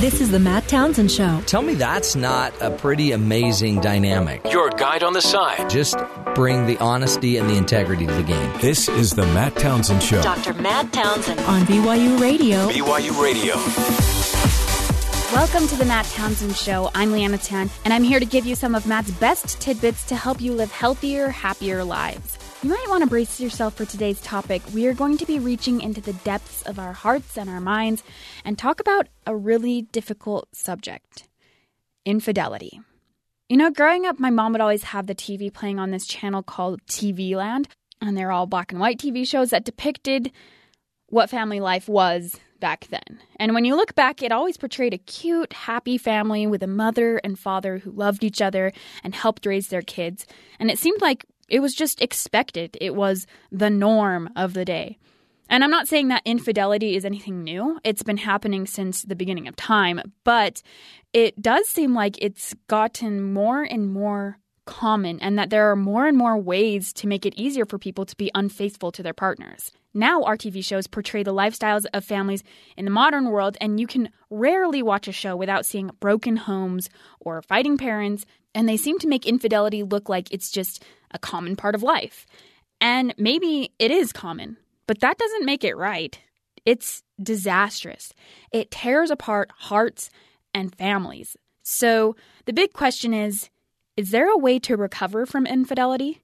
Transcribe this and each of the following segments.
This is the Matt Townsend Show. Tell me that's not a pretty amazing dynamic. Your guide on the side. Just bring the honesty and the integrity to the game. This is the Matt Townsend Show. Dr. Matt Townsend on BYU Radio. BYU Radio. Welcome to the Matt Townsend Show. I'm Leanna Tan, and I'm here to give you some of Matt's best tidbits to help you live healthier, happier lives. You might want to brace yourself for today's topic. We are going to be reaching into the depths of our hearts and our minds and talk about a really difficult subject infidelity. You know, growing up, my mom would always have the TV playing on this channel called TV Land, and they're all black and white TV shows that depicted what family life was back then. And when you look back, it always portrayed a cute, happy family with a mother and father who loved each other and helped raise their kids. And it seemed like it was just expected, it was the norm of the day. And I'm not saying that infidelity is anything new. It's been happening since the beginning of time, but it does seem like it's gotten more and more common and that there are more and more ways to make it easier for people to be unfaithful to their partners. Now, our TV shows portray the lifestyles of families in the modern world, and you can rarely watch a show without seeing broken homes or fighting parents, and they seem to make infidelity look like it's just a common part of life. And maybe it is common, but that doesn't make it right. It's disastrous. It tears apart hearts and families. So the big question is is there a way to recover from infidelity?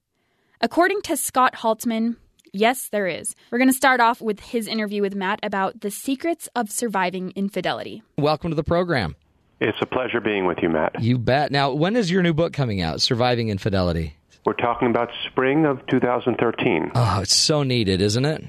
According to Scott Haltzman, yes, there is. We're going to start off with his interview with Matt about the secrets of surviving infidelity. Welcome to the program. It's a pleasure being with you, Matt. You bet. Now, when is your new book coming out, Surviving Infidelity? We're talking about spring of 2013. Oh, it's so needed, isn't it?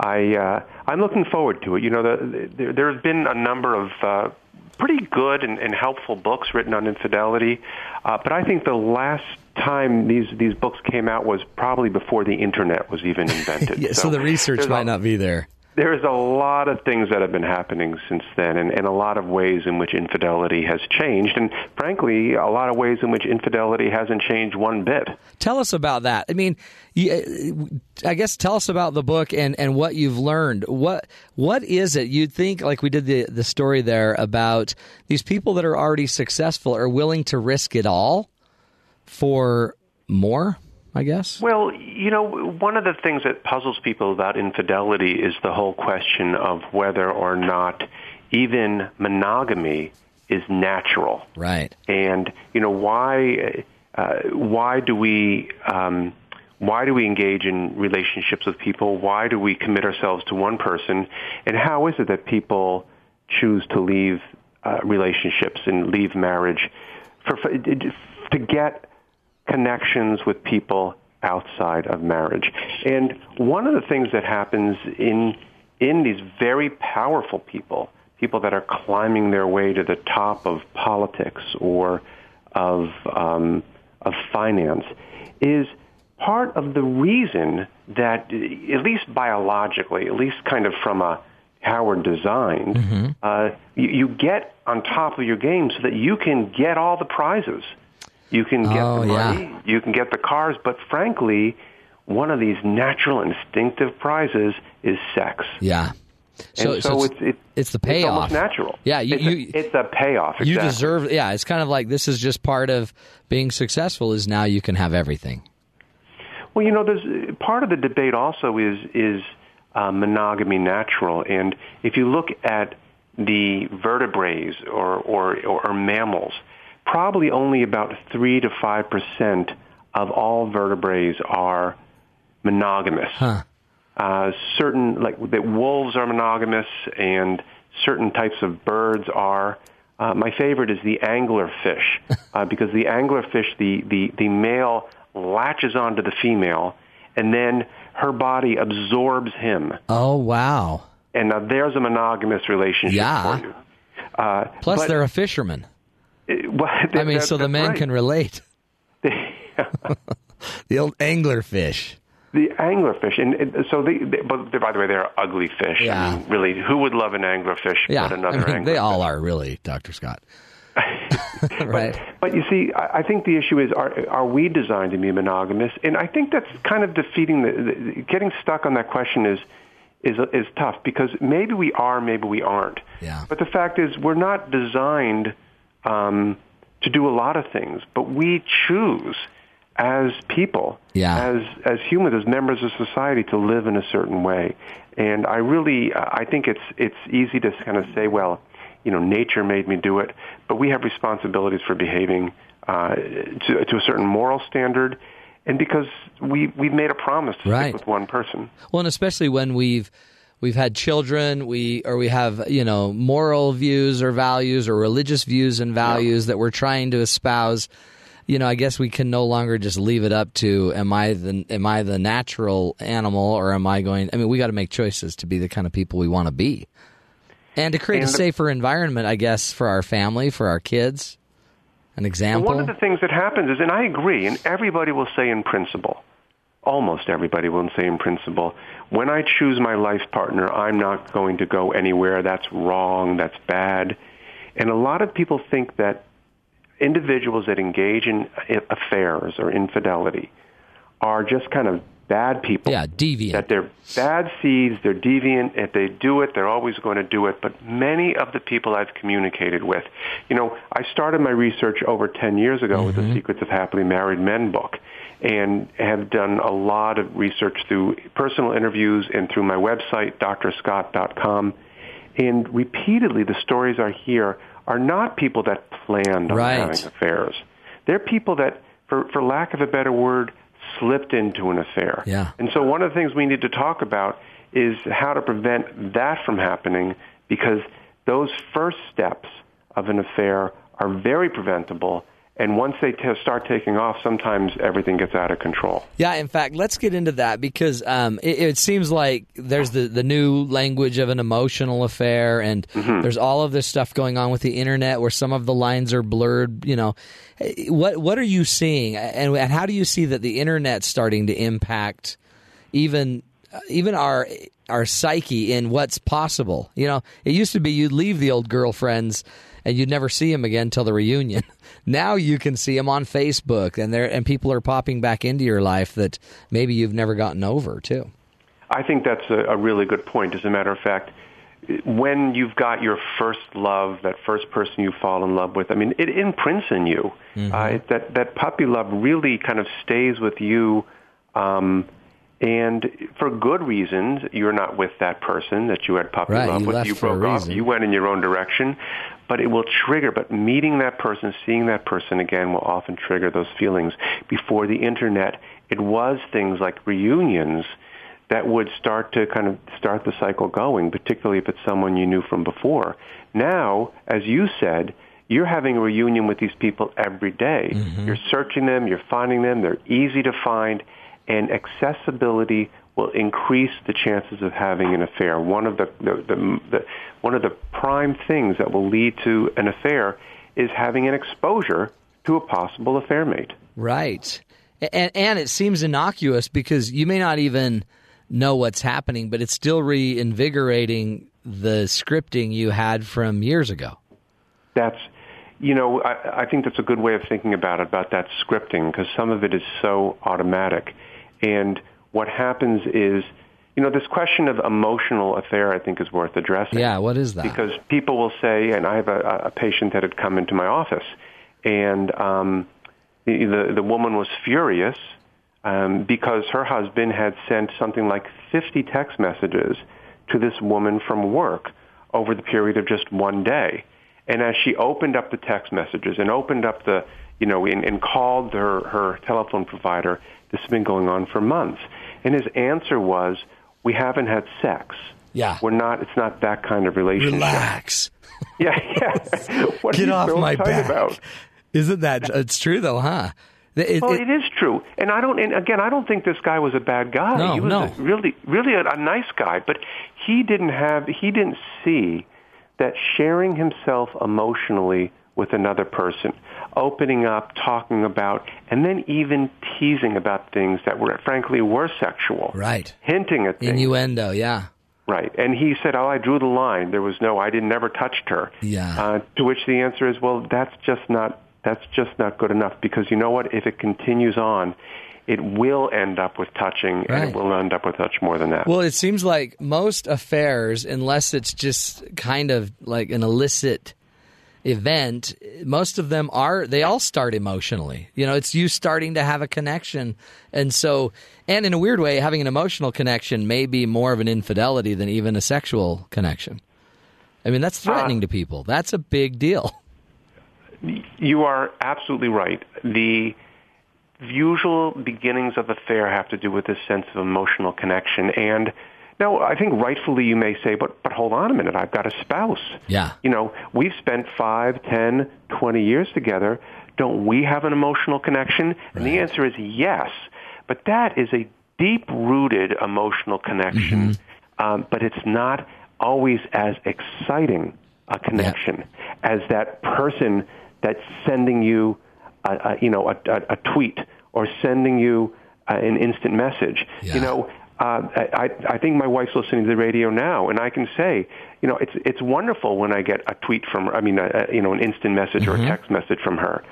I uh, I'm looking forward to it. You know, the, the, there's been a number of uh, pretty good and, and helpful books written on infidelity, uh, but I think the last time these these books came out was probably before the internet was even invented. yeah, so, so, the research might not be there there's a lot of things that have been happening since then, and, and a lot of ways in which infidelity has changed, and frankly, a lot of ways in which infidelity hasn't changed one bit. Tell us about that. I mean, uh, I guess tell us about the book and, and what you've learned. What what is it? You'd think, like we did the the story there about these people that are already successful are willing to risk it all for more. I guess? Well, you know, one of the things that puzzles people about infidelity is the whole question of whether or not even monogamy is natural. Right. And you know why uh, why do we um, why do we engage in relationships with people? Why do we commit ourselves to one person? And how is it that people choose to leave uh, relationships and leave marriage for, for to get connections with people outside of marriage. And one of the things that happens in in these very powerful people, people that are climbing their way to the top of politics or of um, of finance, is part of the reason that, at least biologically, at least kind of from a how we're designed, mm-hmm. uh, you, you get on top of your game so that you can get all the prizes. You can get oh, the money, yeah. you can get the cars, but frankly, one of these natural instinctive prizes is sex. Yeah. So, so, so it's, it's, it's the payoff. It's natural. Yeah, you, it's, you, a, it's a payoff. Exactly. You deserve. Yeah, it's kind of like this is just part of being successful. Is now you can have everything. Well, you know, there's part of the debate also is is uh, monogamy natural, and if you look at the vertebrates or or, or, or mammals, probably only about 3 to 5% of all vertebrates are monogamous. Huh. Uh, certain, like that wolves are monogamous and certain types of birds are. Uh, my favorite is the anglerfish uh, because the anglerfish, the, the, the male latches onto the female and then her body absorbs him. Oh, wow. And now there's a monogamous relationship yeah. for you. Uh, Plus, but, they're a fisherman. Well, I mean, so the men right. can relate. the old anglerfish. The anglerfish, and, and so they, they, but by the way, they're ugly fish. Yeah. I mean, really, who would love an anglerfish Yeah, but another I mean, they all are really, Doctor Scott. right. But, but you see, I, I think the issue is: are are we designed to be monogamous? And I think that's kind of defeating the, the getting stuck on that question is is is tough because maybe we are, maybe we aren't. Yeah. But the fact is, we're not designed um, to do a lot of things, but we choose as people, Yeah. as as humans, as members of society, to live in a certain way. And I really, uh, I think it's it's easy to kind of say, well, you know, nature made me do it, but we have responsibilities for behaving uh, to, to a certain moral standard, and because we we've made a promise to Right. stick with one person. Well, and especially when we've we've had children, we or we have you know moral views or values or religious views and values that we're trying to espouse. You know, I guess we can no longer just leave it up to am I the am I the natural animal or am I going? I mean, we got to make choices to be the kind of people we want to be, and to create a And the- safer environment, I guess, for our family, for our kids. An example. one of the things that happens is, and I agree, and everybody will say in principle, almost everybody will say in principle, when I choose my life partner, I'm not going to go anywhere. That's wrong. That's bad. And a lot of people think that individuals that engage in affairs or infidelity are just kind of bad people. yeah, deviant. That they're bad seeds, they're deviant. If they do it, they're always going to do it. But many of the people I've communicated with, you know, I started my research over 10 years ago with the mm-hmm. Secrets of Happily Married Men book and have done a lot of research through personal interviews and through my website, drscott.com. And repeatedly, the stories I hear are not people that planned on Right. having affairs. They're people that, for, for lack of a better word, slipped into an affair. Yeah. And so one of the things we need to talk about is how to prevent that from happening because those first steps of an affair are very preventable. And once they t- start taking off, sometimes everything gets out of control. Yeah, in fact, let's get into that because um, it, it seems like there's the, the new language of an emotional affair, and there's all of this stuff going on with the internet where some of the lines are blurred. You know, what what are you seeing, and, and how do you see that the internet's starting to impact even uh, even our our psyche in what's possible? You know, it used to be you'd leave the old girlfriends and you'd never see them again till the reunion. now you can see them on Facebook, and there and people are popping back into your life that maybe you've never gotten over too. I think that's a, a really good point. As a matter of fact, when you've got your first love, that first person you fall in love with, I mean, it imprints in you. Uh, it, that that puppy love really kind of stays with you, um, and for good reasons. You're not with that person that you had puppy Right, love you with. you broke off. You went in your own direction, but it will trigger. But meeting that person, seeing that person again, will often trigger those feelings. Before the internet, it was things like reunions that would start to kind of start the cycle going, particularly if it's someone you knew from before. Now, as you said, you're having a reunion with these people every day. You're searching them, you're finding them, they're easy to find, and accessibility will increase the chances of having an affair. One of the, the, the, the one of the prime things that will lead to an affair is having an exposure to a possible affair mate. Right. And and it seems innocuous because you may not even know what's happening, but it's still reinvigorating the scripting you had from years ago. that's you know I, I think that's a good way of thinking about it about that scripting because some of it is so automatic and what happens is you know this question of emotional affair i think is worth addressing Yeah, what is that? because people will say and i have a, a patient that had come into my office and um the the, the woman was furious um, because her husband had sent something like 50 text messages to this woman from work over the period of just one day. And as she opened up the text messages and opened up the, you know, and, and called her, her telephone provider, this has been going on for months. And his answer was, we haven't had sex. Yeah. We're not, it's not that kind of relationship. Relax. Yeah, yeah. What are Get you off so my back. about? Isn't that it's true though, huh? It- Well, it- it is true, and I don't. And again, I don't think this guy was a bad guy. No, he was no. a really, really a, a nice guy, but he didn't have. He didn't see that sharing himself emotionally with another person, opening up, talking about, and then even teasing about things that were, frankly, were sexual. Right. Hinting at things. Innuendo, yeah. Right. And he said, "Oh, I drew the line. There was no. I didn't never touched her." Yeah. Uh, to which the answer is, "Well, that's just not. That's just not good enough because you know what? If it continues on, it will end up with touching, and Right. it will end up with much more than that. Well, it seems like most affairs, unless it's just kind of like an illicit event, most of them are, they all start emotionally. You know, it's you starting to have a connection. And so, and in a weird way, having an emotional connection may be more of an infidelity than even a sexual connection. I mean, that's threatening uh, to people. That's a big deal. You are absolutely right. The usual beginnings of affair have to do with this sense of emotional connection. And now, I think rightfully you may say, but but hold on a minute, I've got a spouse. Yeah. You know, we've spent five, ten, twenty years together. Don't we have an emotional connection? And the answer is yes. But that is a deep-rooted emotional connection. Um, but it's not always as exciting a connection as that person that's sending you, a, a, you know, a, a, a tweet or sending you uh, an instant message. Yeah. You know, uh, I, I think my wife's listening to the radio now, and I can say, you know, it's it's wonderful when I get a tweet from her. I mean, a, a, you know, an instant message or a text message from her.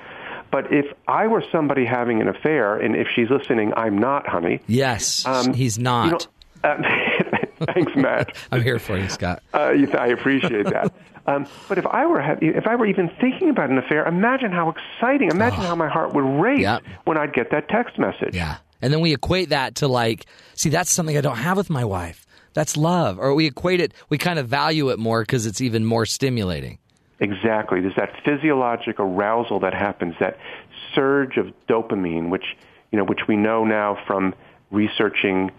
But if I were somebody having an affair, and if she's listening, I'm not, honey. Yes, Um, he's not. You know, uh, thanks, Matt. I'm here for you, Scott. Uh, I appreciate that. Um, but if I were if I were even thinking about an affair, imagine how exciting! Imagine how my heart would race Yep. when I'd get that text message. Yeah. And then we equate that to like, see, that's something I don't have with my wife. That's love. Or we equate it, we kind of value it more because it's even more stimulating. Exactly. There's that physiologic arousal that happens, that surge of dopamine, which you know, which we know now from researching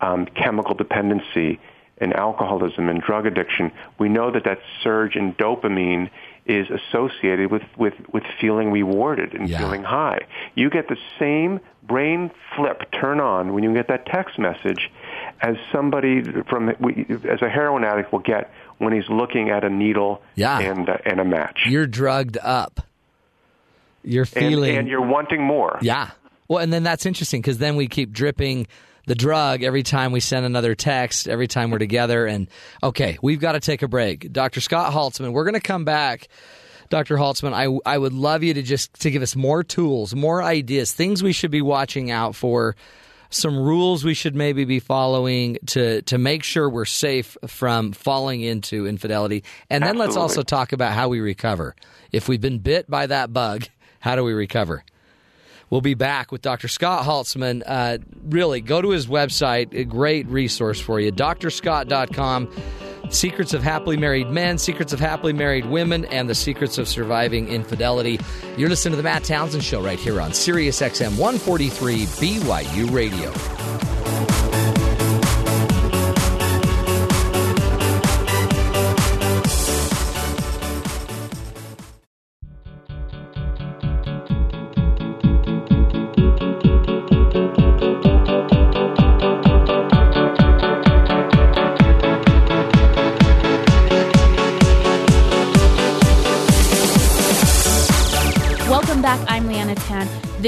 um, chemical dependency and alcoholism and drug addiction. We know that that surge in dopamine is associated with, with, with feeling rewarded and Yeah. feeling high. You get the same brain flip turn on when you get that text message as somebody from as a heroin addict will get when he's looking at a needle Yeah. and uh, and a match. You're drugged up. You're and, feeling. and you're wanting more. yeah. Well, and then that's interesting because then we keep dripping the drug every time we send another text, every time we're together. And okay, we've got to take a break. Dr. Scott Haltzman, we're going to come back. Dr. Haltzman, I, I would love you to just to give us more tools, more ideas, things we should be watching out for, some rules we should maybe be following to to make sure we're safe from falling into infidelity. And then let's also talk about how we recover. If we've been bit by that bug, how do we recover? We'll be back with Dr. Scott Haltzman. Uh, really, go to his website, a great resource for you, drscott.com. Secrets of Happily Married Men, Secrets of Happily Married Women, and the Secrets of Surviving Infidelity. You're listening to The Matt Townsend Show right here on Sirius XM 143 BYU Radio.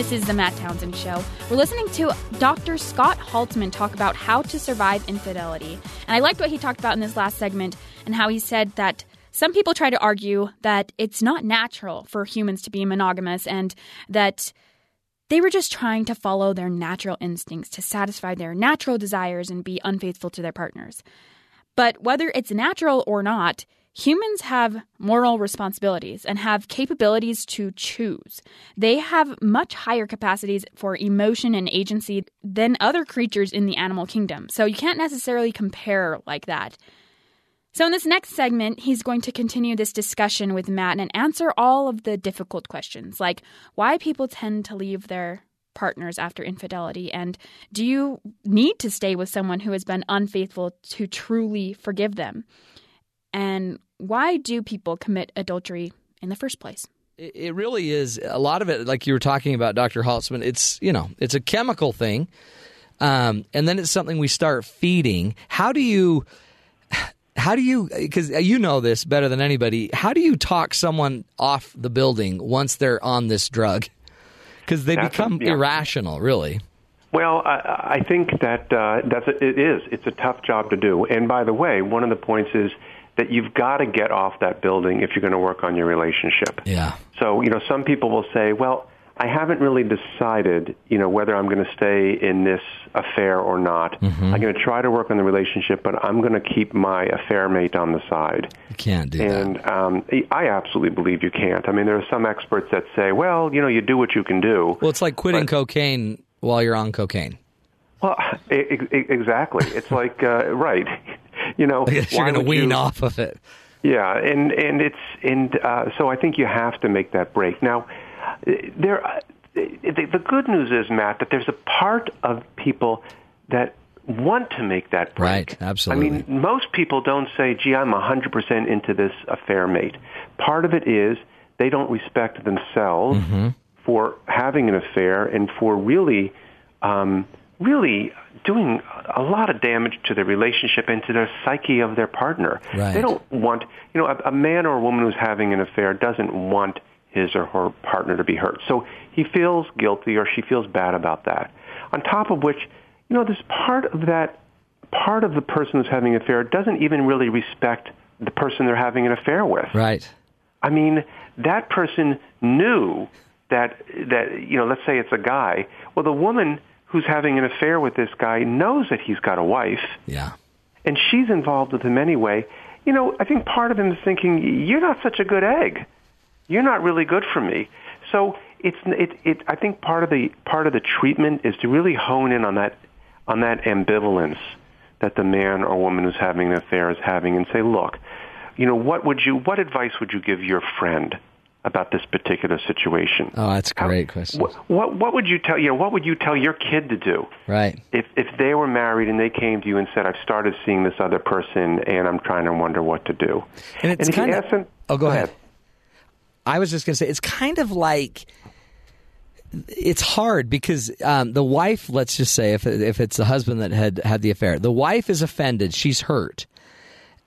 This is the Matt Townsend Show. We're listening to Dr. Scott Haltzman talk about how to survive infidelity. And I liked what he talked about in this last segment and how he said that some people try to argue that it's not natural for humans to be monogamous and that they were just trying to follow their natural instincts to satisfy their natural desires and be unfaithful to their partners. But whether it's natural or not, humans have moral responsibilities and have capabilities to choose. They have much higher capacities for emotion and agency than other creatures in the animal kingdom. So you can't necessarily compare like that. So, in this next segment, he's going to continue this discussion with Matt and answer all of the difficult questions, like why people tend to leave their partners after infidelity, and do you need to stay with someone who has been unfaithful to truly forgive them? And why do people commit adultery in the first place? It it really is a lot of it, like you were talking about, Dr. Haltzman. It's you know, it's a chemical thing, um, and then it's something we start feeding. How do you, how do you? Because you know this better than anybody. How do you talk someone off the building once they're on this drug? Because they That's a- become yeah. irrational, really. Well, I, I think that uh, that's a, it is. It's a tough job to do. And by the way, one of the points is that you've got to get off that building if you're going to work on your relationship. Yeah. So, you know, some people will say, well, I haven't really decided, you know, whether I'm going to stay in this affair or not. Mm-hmm. I'm going to try to work on the relationship, but I'm going to keep my affair mate on the side. You can't do And that. um, I absolutely believe you can't. I mean, there are some experts that say, well, you know, you do what you can do. Well, it's like quitting but- cocaine while you're on cocaine. Well, e- e- exactly. It's like uh, right. You know, you're going to wean you- off of it. Yeah, and and it's and uh, so I think you have to make that break. Now, there, the, the good news is Matt that there's a part of people that want to make that break. Right, absolutely. I mean, most people don't say, "Gee, I'm 100% into this affair mate." Part of it is they don't respect themselves Mm-hmm. for having an affair and for really, um, really doing a lot of damage to their relationship and to their psyche of their partner. Right. They don't want, you know, a, a man or a woman who's having an affair doesn't want his or her partner to be hurt. So he feels guilty or she feels bad about that. On top of which, you know, there's part of that, part of the person who's having an affair doesn't even really respect the person they're having an affair with. Right. I mean, that person knew that that you know, let's say it's a guy. Well, the woman who's having an affair with this guy knows that he's got a wife, Yeah. and she's involved with him anyway. You know, I think part of him is thinking, "You're not such a good egg. You're not really good for me." So it's it it. I think part of the part of the treatment is to really hone in on that on that ambivalence that the man or woman who's having an affair is having, and say, "Look, you know, what would you what advice would you give your friend?" About this particular situation. Oh, that's a How- great question. What, what what would you tell you know what would you tell your kid to do? Right. if if they were married and they came to you and said, "I've started seeing this other person and I'm trying to wonder what to do," And it's you kind of. them- oh, go, ahead. I was just going to say it's kind of like it's hard because um, the wife, let's just say, if if it's the husband that had had the affair, the wife is offended, she's hurt,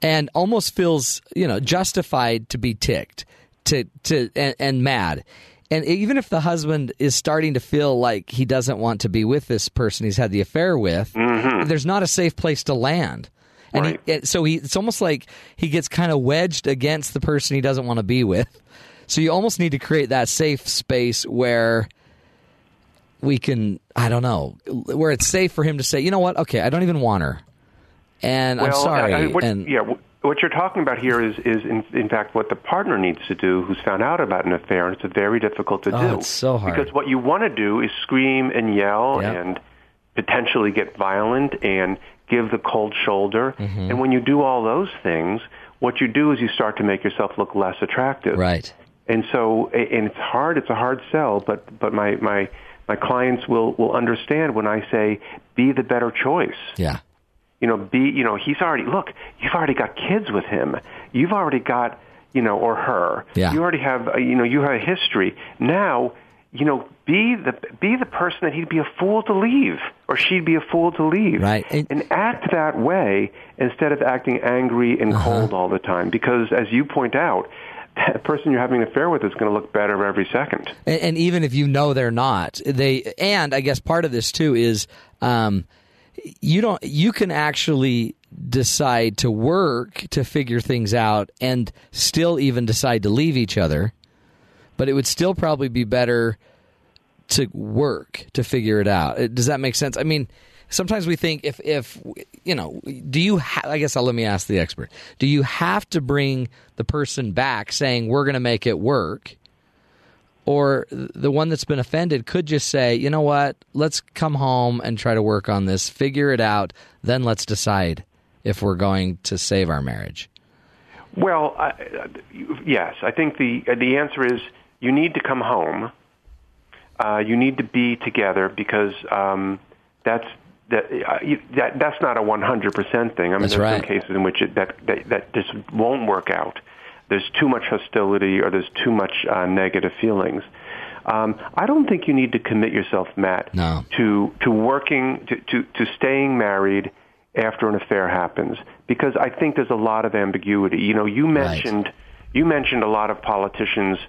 and almost feels you know justified to be ticked, to to and, and mad. And even if the husband is starting to feel like he doesn't want to be with this person he's had the affair with, there's not a safe place to land. And Right. he, so he, it's almost like he gets kind of wedged against the person he doesn't want to be with. So you almost need to create that safe space where we can, I don't know, where it's safe for him to say, you know what, okay, I don't even want her, and I'm sorry. I- I- what, and yeah, wh- what you're talking about here is is in, in fact what the partner needs to do, who's found out about an affair, and it's very difficult to Oh, do. it's so hard. because what you want to do is scream and yell Yep. and potentially get violent and give the cold shoulder. Mm-hmm. And when you do all those things, what you do is you start to make yourself look less attractive. right. And so, and it's hard. It's a hard sell, but but my my my clients will will understand when I say be the better choice. Yeah. You know, be you know he's already look. You've already got kids with him. You've already got you know or her. Yeah. You already have uh, you know you have a history. Now you know be the be the person that he'd be a fool to leave or she'd be a fool to leave. Right. And, And- act that way instead of acting angry and Uh-huh. cold all the time. Because as you point out. The person you're having an affair with is going to look better every second. And, and even if you know they're not, they and I guess part of this too is um, you don't you can actually decide to work to figure things out and still even decide to leave each other, but it would still probably be better to work to figure it out. Uh, Does that make sense? I mean, sometimes we think if if you know, do you? Ha- I guess I'll let me ask the expert. Do you have to bring the person back saying we're going to make it work? Or the one that's been offended could just say, you know what, let's come home and try to work on this, figure it out, then let's decide if we're going to save our marriage. Well, I, yes, I think the the answer is you need to come home. Uh, you need to be together because um, that's that, uh, you, that that's not a 100% thing. I mean, That's there's right. some cases in which it, that, that that just won't work out. There's too much hostility or there's too much uh, negative feelings. Um, I don't think you need to commit yourself, Matt, No. to to working to, to, to staying married after an affair happens because I think there's a lot of ambiguity. You know, you mentioned you mentioned a lot of politicians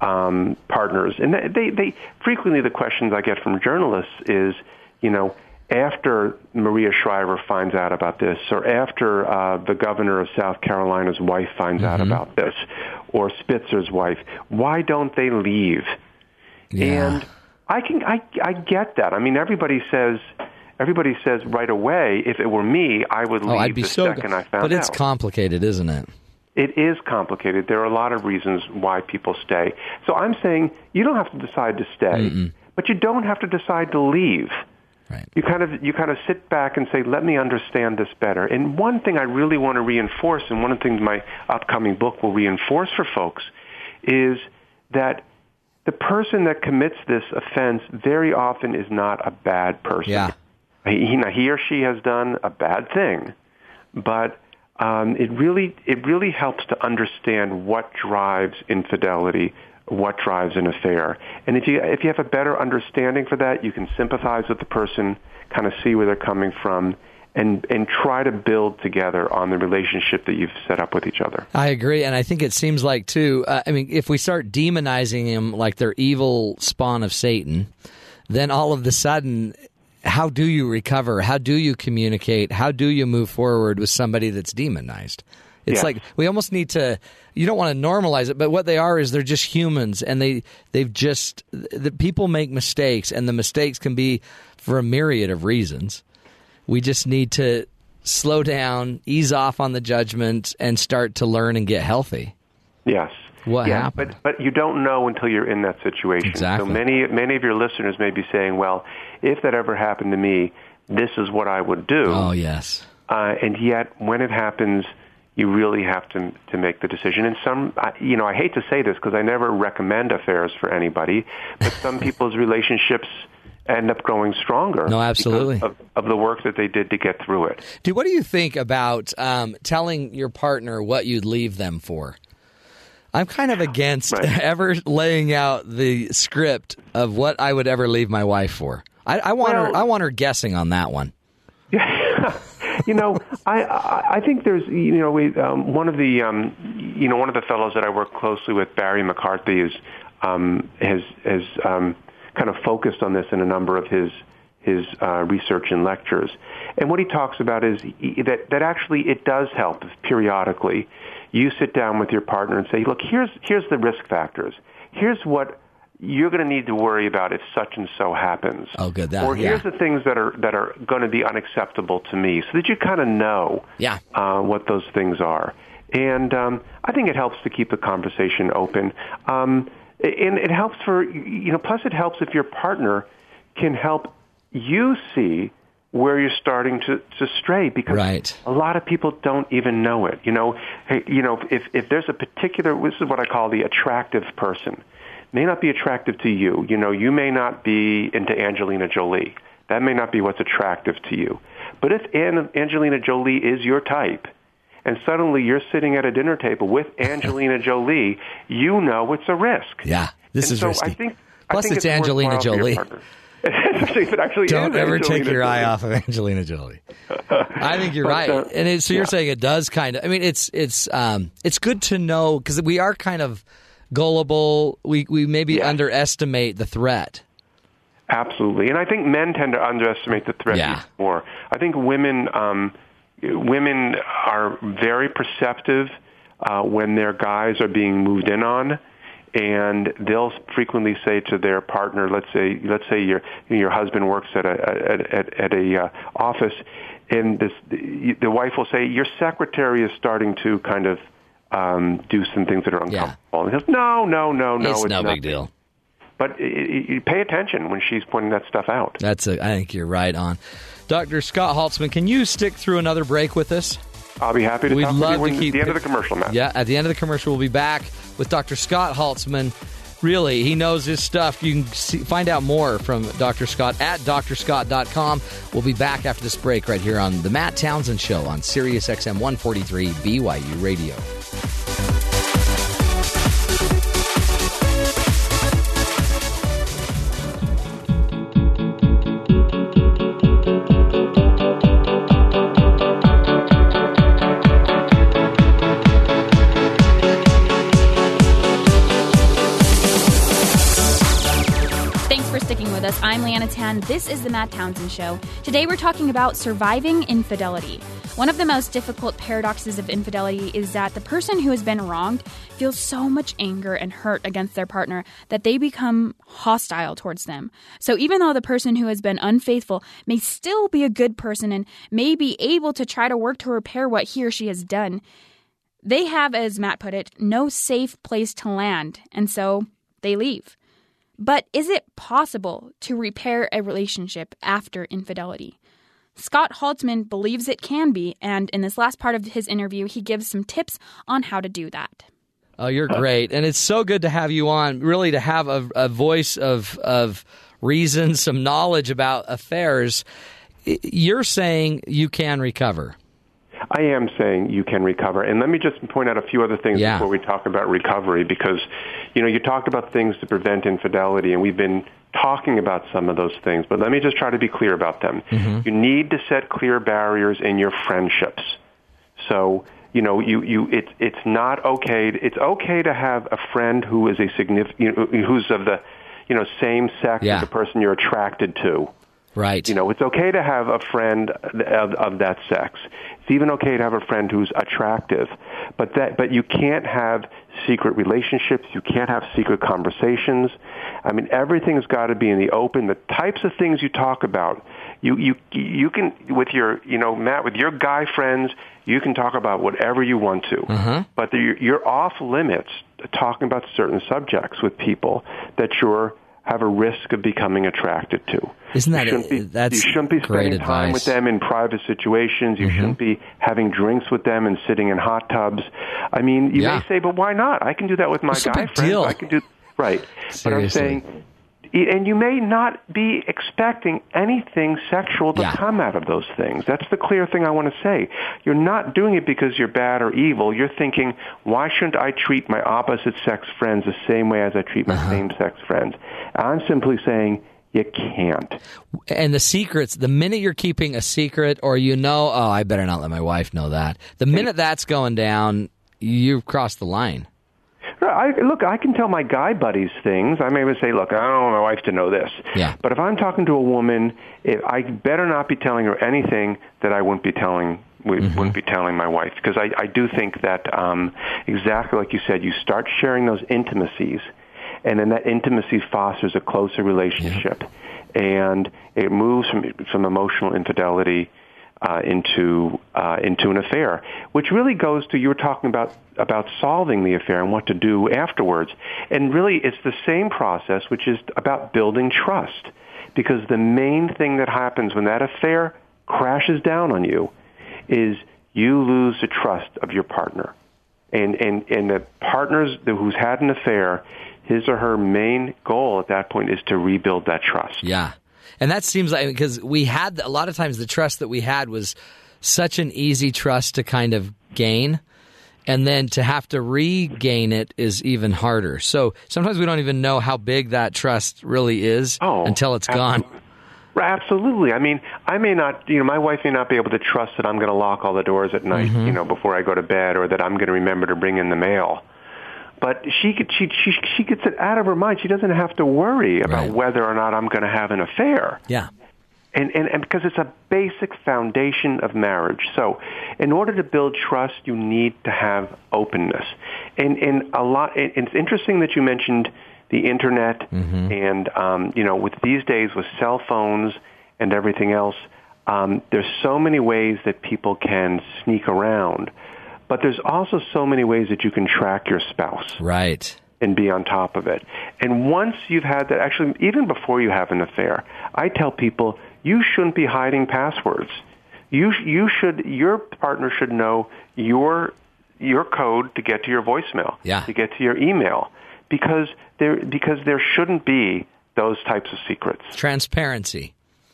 um, partners, and they, they they frequently the questions I get from journalists is, you know, after Maria Shriver finds out about this, or after uh, the governor of South Carolina's wife finds out about this, or Spitzer's wife, why don't they leave? Yeah. And I can I I get that. I mean, everybody says everybody says right away, if it were me, I would leave Oh, I'd be the so. second I found but it's out. complicated, isn't it? It is complicated. There are a lot of reasons why people stay. So I'm saying you don't have to decide to stay, but you don't have to decide to leave. Right. You kind of you kind of sit back and say, "Let me understand this better." And one thing I really want to reinforce, and one of the things my upcoming book will reinforce for folks, is that the person that commits this offense very often is not a bad person. Yeah. He, he, or she has done a bad thing, but um, it really it really helps to understand what drives infidelity, what drives an affair, and if you if you have a better understanding for that, you can sympathize with the person, kind of see where they're coming from, and and try to build together on the relationship that you've set up with each other. I agree, and I think it seems like too. Uh, I mean, if we start demonizing them like they're evil spawn of Satan, then all of the sudden, how do you recover? How do you communicate? How do you move forward with somebody that's demonized? It's Yes. like we almost need to. You don't want to normalize it, but what they are is they're just humans, and they they've just the people make mistakes, and the mistakes can be for a myriad of reasons. We just need to slow down, ease off on the judgment, and start to learn and get healthy. Yes. What yeah, happened? But but you don't know until you're in that situation. Exactly. So many many of your listeners may be saying, "Well, if that ever happened to me, this is what I would do." Oh yes, uh, and yet when it happens, you really have to to make the decision. And some, I- you know, I hate to say this because I never recommend affairs for anybody, but some people's relationships end up growing stronger. No, absolutely. Of, of the work that they did to get through it. dude. What do you think about um, telling your partner what you'd leave them for? I'm kind of against Right. ever laying out the script of what I would ever leave my wife for. I, I want her. I want her guessing on that one. You know, I, I I think there's you know we um, one of the um, you know one of the fellows that I work closely with Barry McCarthy is um, has has um, kind of focused on this in a number of his his uh, research and lectures, and what he talks about is that that actually it does help if periodically you sit down with your partner and say, look, here's here's the risk factors. Here's what you're going to need to worry about if such and so happens. Oh, good, that- or here's yeah. the things that are that are going to be unacceptable to me, so that you kind of know Yeah. uh, what those things are. And um, I think it helps to keep the conversation open. Um, and it helps for you know. Plus, it helps if your partner can help you see where you're starting to, to stray because Right. a lot of people don't even know it. You know, hey, you know, if if there's a particular, this is what I call the attractive person, may not be attractive to you. You know, you may not be into Angelina Jolie. That may not be what's attractive to you. But if An- Angelina Jolie is your type, and suddenly you're sitting at a dinner table with Angelina Jolie, you know it's a risk. Yeah, this And is so risky. I think, I Plus, think it's Angelina for your Jolie. partner. Especially if it actually Don't ever take Angelina your eye off of Angelina Jolie. I think you're right, uh, and it, so you're yeah. saying it does kind of. I mean, it's it's um it's good to know because we are kind of gullible. We we maybe Yeah. underestimate the threat. Absolutely, and I think men tend to underestimate the threat Yeah. more. I think women um, women are very perceptive uh, when their guys are being moved in on, and they'll frequently say to their partner, let's say let's say your your husband works at a at at, at a uh, office, and this the wife will say your secretary is starting to kind of um, do some things that are Yeah. uncomfortable. And he goes, no, no, no, no, it's, no nothing." big deal. But i- pay attention when she's pointing that stuff out. That's a. I think you're right on. Dr. Scott Haltzman, can you stick through another break with us? I'll be happy to We'd love you to keep the end of the commercial, Matt. Yeah, at the end of the commercial, we'll be back with Dr. Scott Haltzman. Really, he knows his stuff. You can see, find out more from Dr. Scott at drscott.com. We'll be back after this break right here on The Matt Townsend Show on Sirius XM 143 BYU Radio. Tan. This is the Matt Townsend Show. Today we're talking about surviving infidelity. One of the most difficult paradoxes of infidelity is that the person who has been wronged feels so much anger and hurt against their partner that they become hostile towards them. So even though the person who has been unfaithful may still be a good person and may be able to try to work to repair what he or she has done, they have, as Matt put it, no safe place to land, and so they leave. But is it possible to repair a relationship after infidelity? Scott Haltzman believes it can be, and in this last part of his interview, he gives some tips on how to do that. Oh, you're great, and it's so good to have you on. Really, to have a, a voice of of reason, some knowledge about affairs. You're saying you can recover. I am saying you can recover. And let me just point out a few other things Yeah. before we talk about recovery because, you know, you talked about things to prevent infidelity, and we've been talking about some of those things, but let me just try to be clear about them. Mm-hmm. You need to set clear barriers in your friendships. So, you know, you, you it's it's not okay. It's okay to have a friend who is a significant, you know, who's of the, you know, same sex Yeah. as the person you're attracted to. Right. You know, it's okay to have a friend of, of that sex. It's even okay to have a friend who's attractive, but that but you can't have secret relationships. You can't have secret conversations. I mean, everything's got to be in the open. The types of things you talk about, you you you can with your you know Matt with your guy friends, you can talk about whatever you want to, mm-hmm. but the, you're off limits talking about certain subjects with people that you're have a risk of becoming attracted to. Isn't that- you shouldn't be, that's you shouldn't be spending time with. Mm-hmm. them in private situations. You shouldn't be having drinks with them and sitting in hot tubs. I mean, you Yeah. may say, but why not? I can do that with my What's guy friends. I can do right. But I'm saying and you may not be expecting anything sexual to Yeah. come out of those things. That's the clear thing I want to say. You're not doing it because you're bad or evil. You're thinking, why shouldn't I treat my opposite sex friends the same way as I treat my Uh-huh. same sex friends? I'm simply saying you can't. and the secrets the minute you're keeping a secret or you know oh i better not let my wife know that the minute that's going down you've crossed the line I, look, I can tell my guy buddies things. I may even say, look, I don't want my wife to know this. Yeah. But if I'm talking to a woman, if I better not be telling her anything that I wouldn't be telling we wouldn't be telling my wife because I, I do think that um, exactly like you said, you start sharing those intimacies, and then that intimacy fosters a closer relationship, and it moves from from emotional infidelity uh, into uh, into an affair, which really goes to you were talking about about solving the affair and what to do afterwards, and really it's the same process, which is about building trust, because the main thing that happens when that affair crashes down on you is you lose the trust of your partner, and and and the partners who's had an affair, his or her main goal at that point is to rebuild that trust. yeah and that seems like because we had a lot of times the trust that we had was such an easy trust to kind of gain and then to have to regain it is even harder so sometimes we don't even know how big that trust really is Oh, until it's gone absolutely. Right, Absolutely. I mean, I may not, you know, my wife may not be able to trust that I'm going to lock all the doors at night, Mm-hmm. you know, before I go to bed, or that I'm going to remember to bring in the mail. But she could, she, she, she gets it out of her mind. She doesn't have to worry about Right. whether or not I'm going to have an affair. yeah and, and, and because it's a basic foundation of marriage. So, in order to build trust, you need to have openness. And, and a lot. It's interesting that you mentioned the internet, and um, you know, with these days with cell phones and everything else, um, there's so many ways that people can sneak around. But there's also so many ways that you can track your spouse right and be on top of it. And once you've had that, actually, even before you have an affair, I tell people you shouldn't be hiding passwords. You you should your partner should know your your code to get to your voicemail, Yeah. to get to your email, because there because there shouldn't be those types of secrets. transparency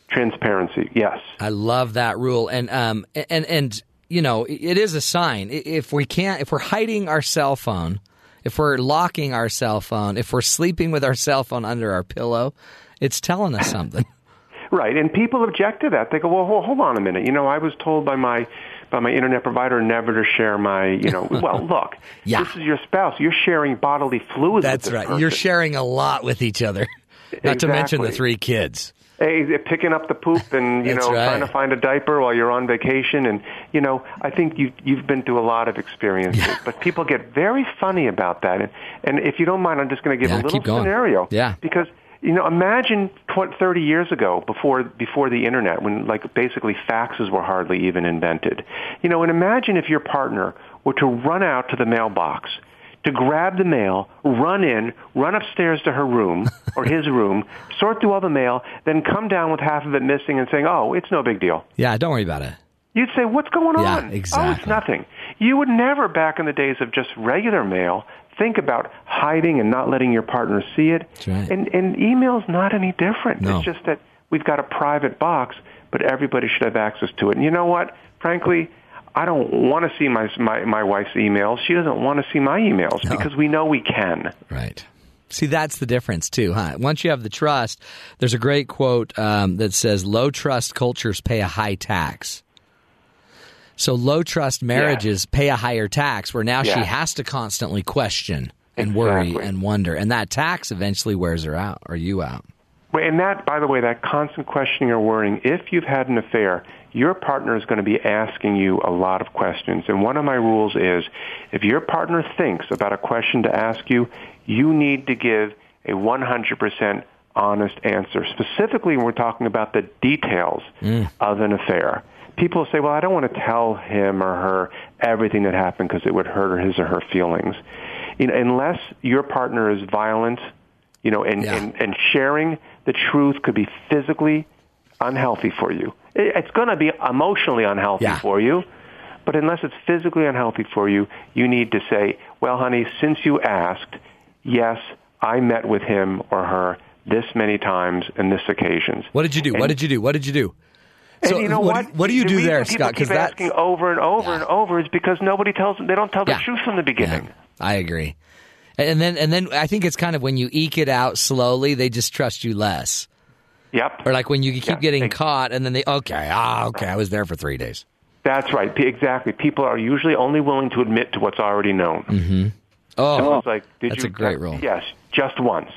Transparency, yes. I love that rule, and um, and and you know, it is a sign. If we can't, if we're hiding our cell phone, if we're locking our cell phone, if we're sleeping with our cell phone under our pillow, it's telling us something. Right, and people object to that. They go, "Well, hold, on a minute. You know, I was told by my by my internet provider never to share my, you know." well, look, Yeah. this is your spouse. You're sharing bodily fluids. with That's right. person. You're sharing a lot with each other, not to mention the three kids. Hey, picking up the poop and you know right. trying to find a diaper while you're on vacation, and you know I think you you've been through a lot of experiences, but people get very funny about that. And and if you don't mind, I'm just going to give Yeah, a little scenario. Yeah. because you know, imagine 20, 30 years ago, before before the internet, when like basically faxes were hardly even invented. You know, and imagine if your partner were to run out to the mailbox, to grab the mail, run in, run upstairs to her room or his room, sort through all the mail, then come down with half of it missing and saying, "Oh, it's no big deal." Yeah, don't worry about it. You'd say, "What's going Yeah, on?" Oh, it's nothing. You would never, back in the days of just regular mail, think about hiding and not letting your partner see it. Right. And and email's not any different. No. It's just that we've got a private box, but everybody should have access to it. And you know what? Frankly, I don't want to see my my my wife's emails. She doesn't want to see my emails because we know we can. Right. See, that's the difference too, huh? Once you have the trust, there's a great quote um, that says, "Low trust cultures pay a high tax." So low trust marriages pay a higher tax, where now she has to constantly question and worry and wonder, and that tax eventually wears her out or you out. And that, by the way, that constant questioning or worrying, if you've had an affair, your partner is going to be asking you a lot of questions. And one of my rules is if your partner thinks about a question to ask you, you need to give a 100% honest answer, specifically when we're talking about the details mm. of an affair. People say, well, I don't want to tell him or her everything that happened because it would hurt his or her feelings. You know, unless your partner is violent, you know, and, Yeah. and, and sharing the truth could be physically unhealthy for you. It- It's going to be emotionally unhealthy Yeah. for you, but unless it's physically unhealthy for you, you need to say, well, honey, since you asked, yes, I met with him or her this many times and this occasions. What did you do? what did you do? What did you do? and So you know what, what? what do you The do there, Scott? keep that's asking over and over Yeah. and over is because nobody tells them. They don't tell the Yeah. truth from the beginning. Yeah, I agree. And then and then I think it's kind of when you eke it out slowly, they just trust you less. Yep. Or like when you keep Yeah, getting ex- caught and then they okay, ah, okay, I was there for three days. That's right. P- Exactly. People are usually only willing to admit to what's already known. Mm-hmm. Oh, It's like, did that's you a great rule. Yes, just once.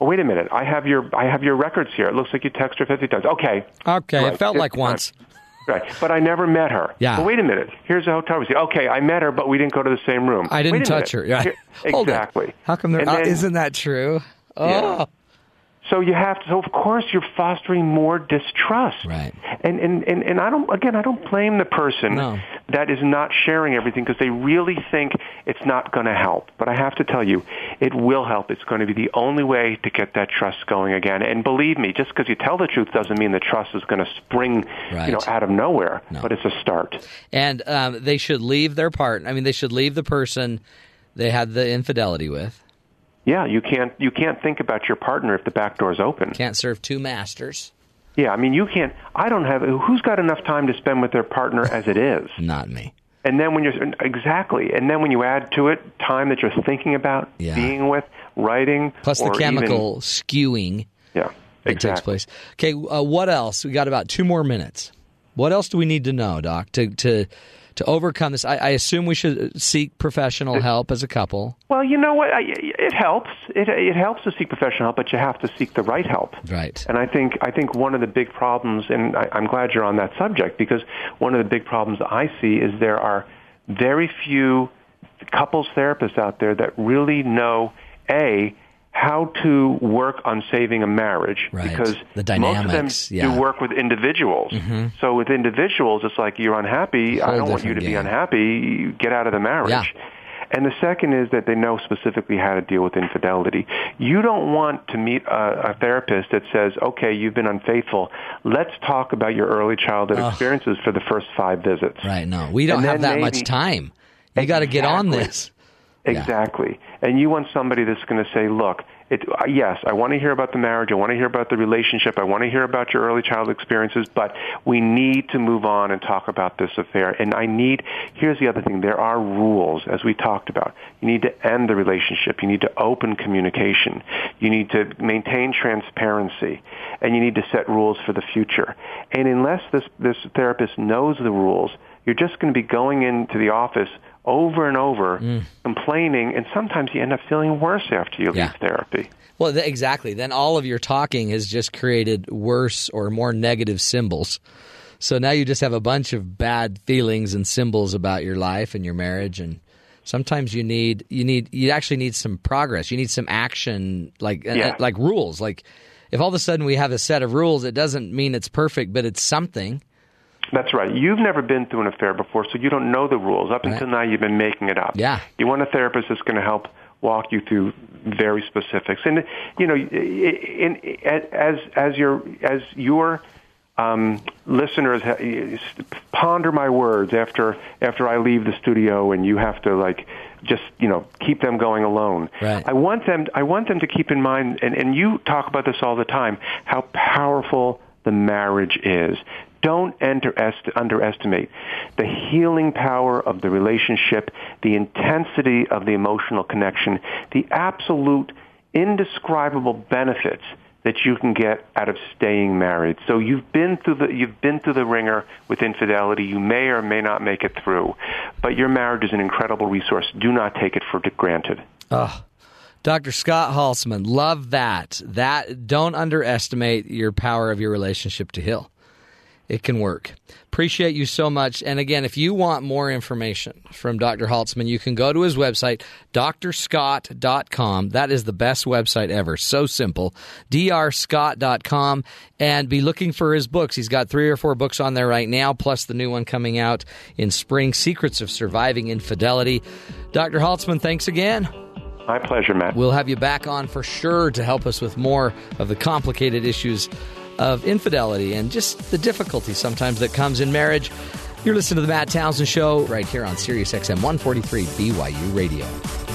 Oh, wait a minute. I have your I have your records here. It looks like you texted her fifty times. Okay. Okay, Right, it felt 50 like once. Right, but I never met her. Yeah. But wait a minute. Here's a hotel receipt. Okay, I met her, but we didn't go to the same room. I didn't touch her. Yeah. Here- exactly. How come there? Uh, then, isn't that true? Oh. Yeah. So you have to. So of course you're fostering more distrust. Right. And and and, and I don't. Again, I don't blame the person No. that is not sharing everything because they really think it's not going to help. But I have to tell you, it will help. It's going to be the only way to get that trust going again. And believe me, just because you tell the truth doesn't mean the trust is going to spring, Right. you know, out of nowhere. No. But it's a start. And um, they should leave their partner. I mean, they should leave the person they had the infidelity with. Yeah, you can't you can't think about your partner if the back door's open. Can't serve two masters. Yeah, I mean you can't. I don't have. Who's got enough time to spend with their partner as it is? Not me. And then when you're exactly, and then when you add to it time that you're thinking about Yeah. being with, writing, Plus the chemical skewing yeah, that exactly. takes place. Okay, uh, what else? We got about two more minutes. What else do we need to know, Doc, to to to overcome this? I, I assume we should seek professional help as a couple. Well, you know what? I, it helps. It it helps to seek professional help, but you have to seek the right help. Right. And I think I think one of the big problems, and I, I'm glad you're on that subject because one of the big problems I see is there are very few couples therapists out there that really know a how to work on saving a marriage Right. because The most of them dynamics, yeah. Mm-hmm. do work with individuals. So with individuals, it's like you're unhappy. I don't want you to different be unhappy. Get out of the marriage. Yeah. And the second is that they know specifically how to deal with infidelity. You don't want to meet a, a therapist that says, okay, you've been unfaithful. Let's talk about your early childhood experiences for the first five visits. Right. No, we don't And have that much time. You got to get on this. Exactly. And you want somebody that's going to say, look, it, yes, I want to hear about the marriage. I want to hear about the relationship. I want to hear about your early child experiences, but we need to move on and talk about this affair. And I need, here's the other thing. There are rules, as we talked about. You need to end the relationship. You need to open communication. You need to maintain transparency. And you need to set rules for the future. And unless this, this therapist knows the rules, you're just going to be going into the office over and over, Mm. complaining, and sometimes you end up feeling worse after you leave therapy. Well, th- exactly. Then all of your talking has just created worse or more negative symbols. So now you just have a bunch of bad feelings and symbols about your life and your marriage and sometimes you need you need you actually need some progress. You need some action like uh, like rules. Like if all of a sudden we have a set of rules, it doesn't mean it's perfect, but it's something. That's right. You've never been through an affair before, so you don't know the rules. Up until now, you've been making it up. Yeah. You want a therapist that's going to help walk you through very specifics. And you know, in, in, as as your as your um, listeners ponder my words after after I leave the studio, and you have to like just you know keep them going alone. Right. I want them. I want them to keep in mind, and, and you talk about this all the time, how powerful the marriage is. Don't underest- underestimate the healing power of the relationship, the intensity of the emotional connection, the absolute indescribable benefits that you can get out of staying married. So you've been through the you've been through the wringer with infidelity. You may or may not make it through, but your marriage is an incredible resource. Do not take it for granted. Dr. Scott Haltzman, love that. That don't underestimate your power of your relationship to heal. It can work. Appreciate you so much. And again, if you want more information from Dr. Haltzman, you can go to his website, drscott.com. That is the best website ever. So simple. drscott.com and be looking for his books. He's got three or four books on there right now, plus the new one coming out in spring, Secrets of Surviving Infidelity. Dr. Haltzman, thanks again. My pleasure, Matt. We'll have you back on for sure to help us with more of the complicated issues of infidelity and just the difficulty sometimes that comes in marriage. You're listening to the Matt Townsend Show right here on Sirius XM 143 BYU Radio.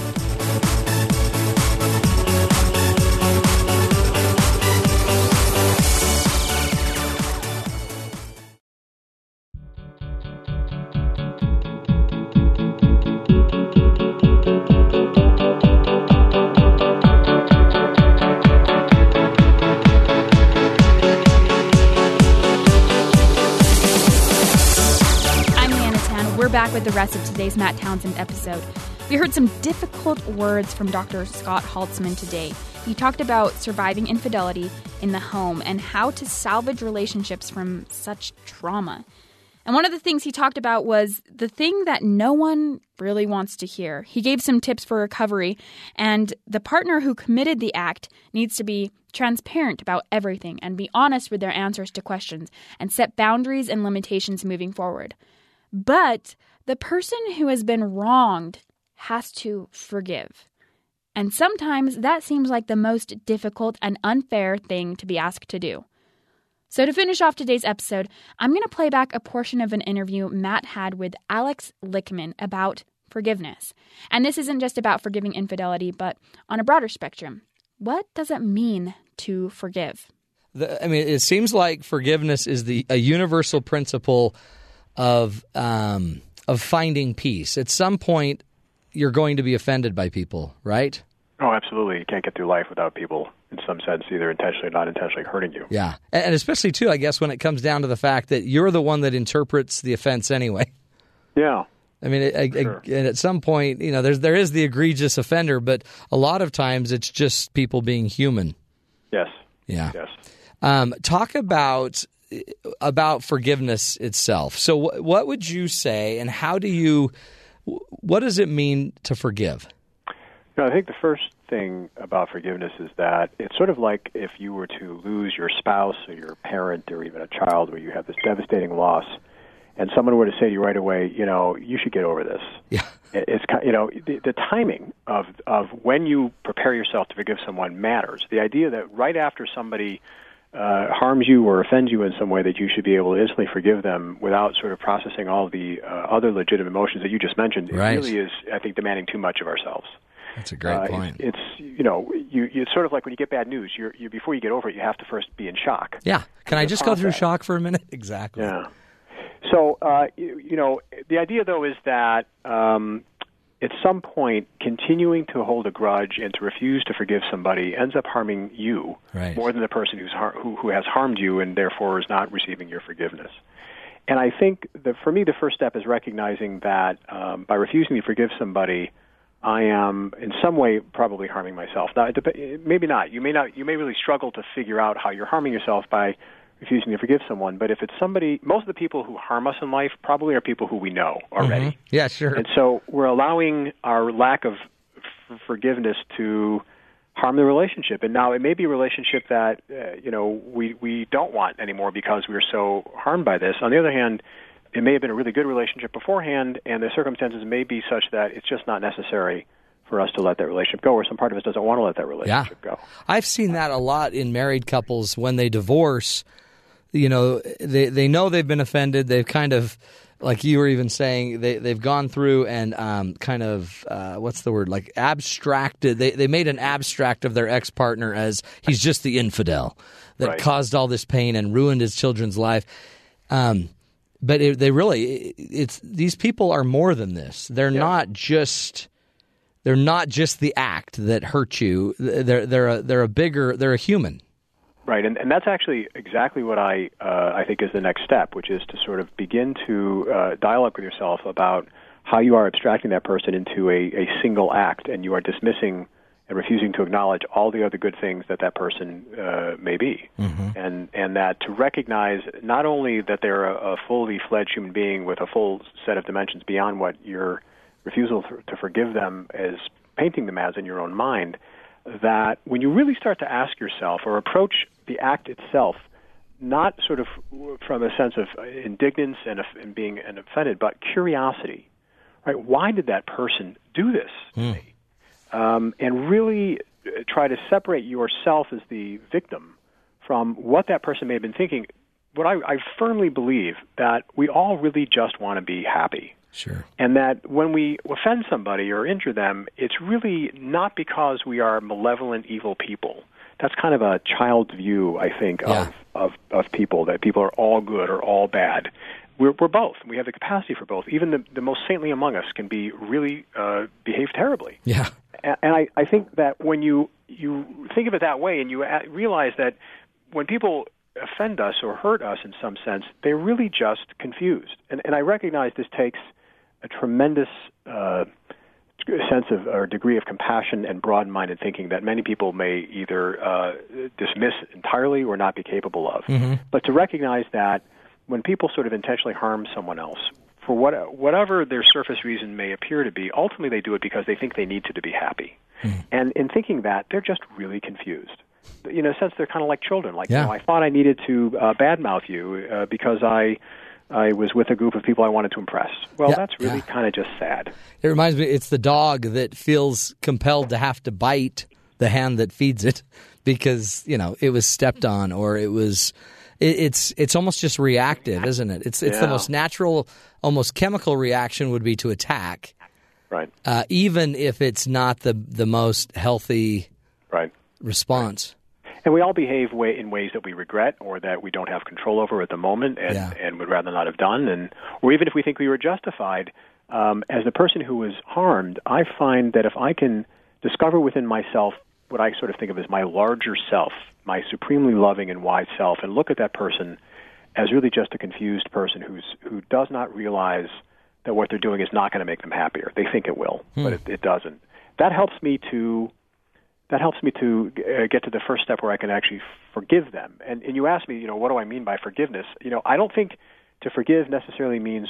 With the rest of today's Matt Townsend episode. We heard some difficult words from Dr. Scott Haltzman today. He talked about surviving infidelity in the home and how to salvage relationships from such trauma. And one of the things he talked about was the thing that no one really wants to hear. He gave some tips for recovery, and the partner who committed the act needs to be transparent about everything and be honest with their answers to questions and set boundaries and limitations moving forward. But the person who has been wronged has to forgive. And sometimes that seems like the most difficult and unfair thing to be asked to do. So, to finish off today's episode, I'm going to play back a portion of an interview Matt had with Alex Lickerman about forgiveness. And this isn't just about forgiving infidelity, but on a broader spectrum. What does it mean to forgive? The, I mean, it seems like forgiveness is the a universal principle of um, of finding peace. At some point, you're going to be offended by people, right? Oh, absolutely. You can't get through life without people, in some sense, either intentionally or not intentionally hurting you. Yeah, and especially too, I guess, when it comes down to the fact that you're the one that interprets the offense anyway. Yeah. I mean, I- I- Sure. and at some point, you know, there's there is the egregious offender, but a lot of times it's just people being human. Yes. Yeah. Yes. Um, talk about about forgiveness itself. So, wh- what would you say, and how do you? What does it mean to forgive? No, I think the first thing about forgiveness is that it's sort of like if you were to lose your spouse or your parent or even a child where you have this devastating loss, and someone were to say to you right away, you know, you should get over this. Yeah. It's you know the, the timing of of when you prepare yourself to forgive someone matters. The idea that right after somebody uh, harms you or offends you in some way, that you should be able to instantly forgive them without sort of processing all the uh, other legitimate emotions that you just mentioned. Right. It really is, I think, demanding too much of ourselves. That's a great Uh, point. It's, it's you know you, it's sort of like when you get bad news. You're, you before you get over it, you have to first be in shock. yeah. Can I just go through process. shock for a minute? Exactly. Yeah. So uh, you, you know the idea though is that um, at some point continuing to hold a grudge and to refuse to forgive somebody ends up harming you Right. more than the person who's har- who, who has harmed you and therefore is not receiving your forgiveness. And I think that for me, the first step is recognizing that um, by refusing to forgive somebody, I am in some way probably harming myself. Now, it dep- maybe not. You may not. You may really struggle to figure out how you're harming yourself by refusing to forgive someone. But if it's somebody, most of the people who harm us in life probably are people who we know already. Mm-hmm. Yeah, sure. And so we're allowing our lack of f- forgiveness to harm the relationship. And now it may be a relationship that uh, you know we we don't want anymore because we are so harmed by this. On the other hand, it may have been a really good relationship beforehand, and the circumstances may be such that it's just not necessary for us to let that relationship go, or some part of us doesn't want to let that relationship yeah. go. I've seen that a lot in married couples when they divorce. You know, they they know they've been offended. They've kind of like you were even saying they they've gone through and um, kind of uh, what's the word like abstracted. They they made an abstract of their ex partner as he's just the infidel that Right. caused all this pain and ruined his children's life. Um, but it, they really it's these people are more than this. They're not just they're not just the act that hurt you. They're they're a, they're a bigger they're a human. Right, and, and that's actually exactly what I uh, I think is the next step, which is to sort of begin to uh, dialogue with yourself about how you are abstracting that person into a, a single act, and you are dismissing and refusing to acknowledge all the other good things that that person uh, may be, and and that to recognize not only that they're a, a fully fledged human being with a full set of dimensions beyond what your refusal to to forgive them is painting them as in your own mind, that when you really start to ask yourself or approach the act itself, not sort of from a sense of indignance and, and being and offended, but curiosity, right? Why did that person do this to me? Um, and really uh, try to separate yourself as the victim from what that person may have been thinking. What I, I firmly believe that we all really just want to be happy Sure. and that when we offend somebody or injure them, it's really not because we are malevolent, evil people. That's kind of a child view, I think, Yeah. of, of of people that people are all good or all bad. We're, we're both. We have the capacity for both. Even the, the most saintly among us can be really uh, behave terribly. Yeah. And and I, I think that when you you think of it that way and you realize that when people offend us or hurt us in some sense, they're really just confused. And, and I recognize this takes a tremendous uh, sense of or degree of compassion and broad-minded thinking that many people may either uh, dismiss entirely or not be capable of. But to recognize that when people sort of intentionally harm someone else, for what, whatever their surface reason may appear to be, ultimately they do it because they think they need to to be happy. And in thinking that, they're just really confused. You know, in a sense, they're kind of like children. Like, Yeah. you know, I thought I needed to uh, badmouth you uh, because I I was with a group of people I wanted to impress. Well, Yeah, that's really yeah. kind of just sad. It reminds me, it's the dog that feels compelled to have to bite the hand that feeds it because you know it was stepped on or it was. It, it's it's almost just reactive, isn't it? It's it's the most natural, almost chemical reaction would be to attack, Right. uh, even if it's not the the most healthy Right. response. And we all behave way, in ways that we regret or that we don't have control over at the moment and, Yeah. and would rather not have done. And, or even if we think we were justified, um, as the person who was harmed, I find that if I can discover within myself what I sort of think of as my larger self, my supremely loving and wise self, and look at that person as really just a confused person who's, who does not realize that what they're doing is not going to make them happier. They think it will, but it, it doesn't. That helps me to that helps me to uh, get to the first step where I can actually forgive them. And, and you asked me, you know, what do I mean by forgiveness? You know, I don't think to forgive necessarily means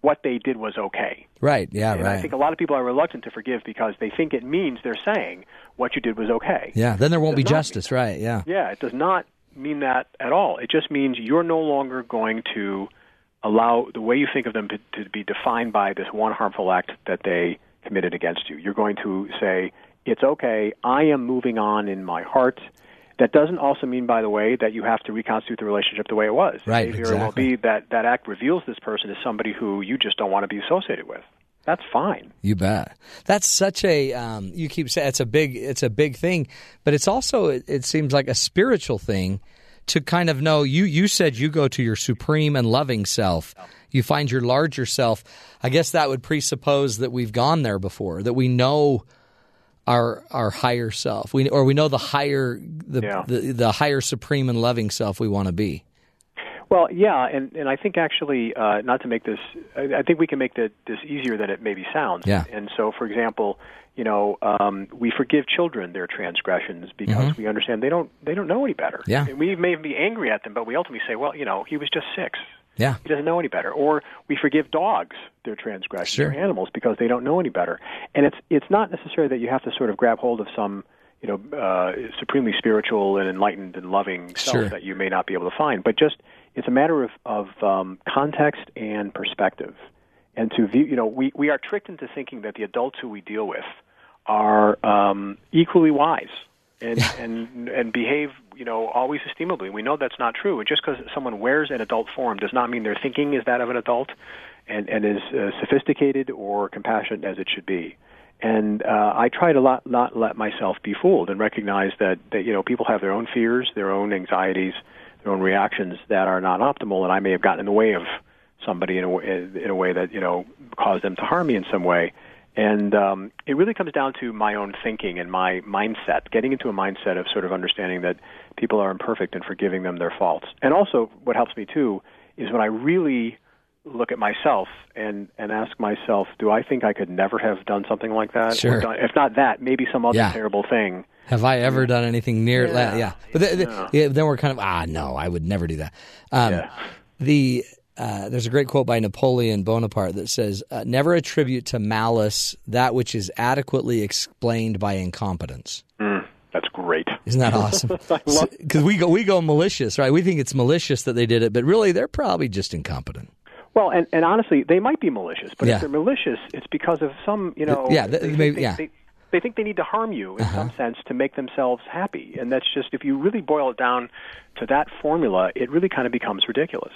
what they did was okay. Right? Yeah. And right. I think a lot of people are reluctant to forgive because they think it means they're saying what you did was okay. yeah. Then there won't be mean justice. Right? Yeah. Yeah, it does not mean that at all. It just means you're no longer going to allow the way you think of them to, to be defined by this one harmful act that they committed against you. You're going to say, it's okay, I am moving on in my heart. That doesn't also mean, by the way, that you have to reconstitute the relationship the way it was. Right, It may very exactly. be that that act reveals this person as somebody who you just don't want to be associated with. That's fine. You bet. That's such a um, you keep saying it's a big it's a big thing, but it's also it, it seems like a spiritual thing to kind of know you you said you go to your supreme and loving self. You find your larger self. I guess that would presuppose that we've gone there before, that we know our our higher self. We or we know the higher the Yeah. the, the higher supreme and loving self we want to be. Well, yeah, and, and I think actually, uh, not to make this, I, I think we can make the, this easier than it maybe sounds. Yeah. And so, for example, you know, um, we forgive children their transgressions because we understand they don't they don't know any better. Mm-hmm. Yeah. And we may be angry at them, but we ultimately say, well, you know, he was just six. Yeah. He doesn't know any better. Or we forgive dogs their transgressions Sure. or animals because they don't know any better. And it's it's not necessary that you have to sort of grab hold of some you know uh, supremely spiritual and enlightened and loving self Sure. that you may not be able to find, but just it's a matter of of um, context and perspective. And to view, you know, we we are tricked into thinking that the adults who we deal with are um, equally wise and and and behave you know always esteemably. We know that's not true. And just because someone wears an adult form does not mean their thinking is that of an adult and and is uh, sophisticated or compassionate as it should be. And uh, I try to not, not let myself be fooled and recognize that, that you know people have their own fears, their own anxieties, their own reactions that are not optimal, and I may have gotten in the way of somebody in a in a way that you know caused them to harm me in some way. And um, it really comes down to my own thinking and my mindset, getting into a mindset of sort of understanding that people are imperfect and forgiving them their faults. And also, what helps me too is when I really look at myself and and ask myself, do I think I could never have done something like that? Sure. Done, if not that, maybe some other Yeah. terrible thing. Have I ever done anything near that? Yeah. But th- th- Yeah. yeah, then we're kind of, ah, no, I would never do that. Um, Yeah. The uh, There's a great quote by Napoleon Bonaparte that says, uh, never attribute to malice that which is adequately explained by incompetence. Mm, that's great. Isn't that awesome? Because we go we go malicious, right? We think it's malicious that they did it, but really they're probably just incompetent. Well, and, and honestly, they might be malicious, but Yeah. if they're malicious, it's because of some, you know, Yeah, they, they- maybe- they, yeah. Uh-huh. they, they think they need to harm you in some sense to make themselves happy, and that's just if you really boil it down to that formula, it really kind of becomes ridiculous.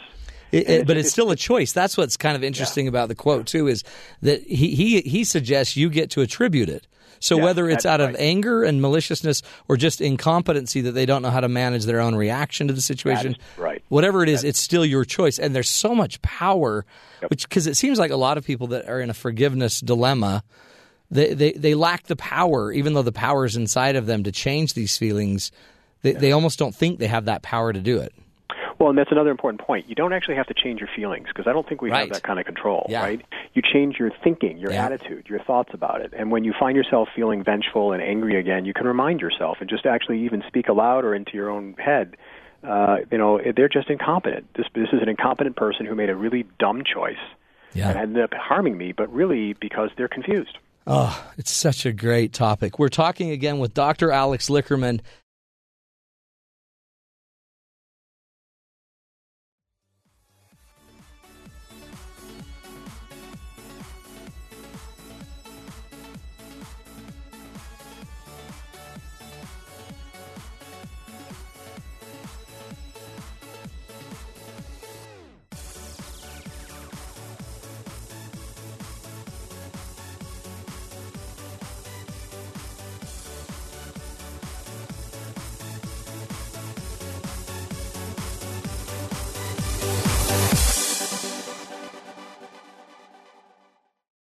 It, it- but it's still a choice. That's what's kind of interesting about the quote too, is that he he he suggests you get to attribute it. So Yeah, whether it's that's out of anger and maliciousness or just incompetency that they don't know how to manage their own reaction to the situation, right. Whatever it is, it's still your choice. And there's so much power, which because it seems like a lot of people that are in a forgiveness dilemma, they, they they lack the power, even though the power is inside of them to change these feelings. They, they almost don't think they have that power to do it. Well, and that's another important point. You don't actually have to change your feelings because I don't think we Right. have that kind of control, Yeah. right? You change your thinking, your Yeah. attitude, your thoughts about it. And when you find yourself feeling vengeful and angry again, you can remind yourself and just actually even speak aloud or into your own head. Uh, you know, they're just incompetent. This this is an incompetent person who made a really dumb choice Yeah. and ended up harming me, but really because they're confused. Oh, it's such a great topic. We're talking again with Dr. Alex Lickerman.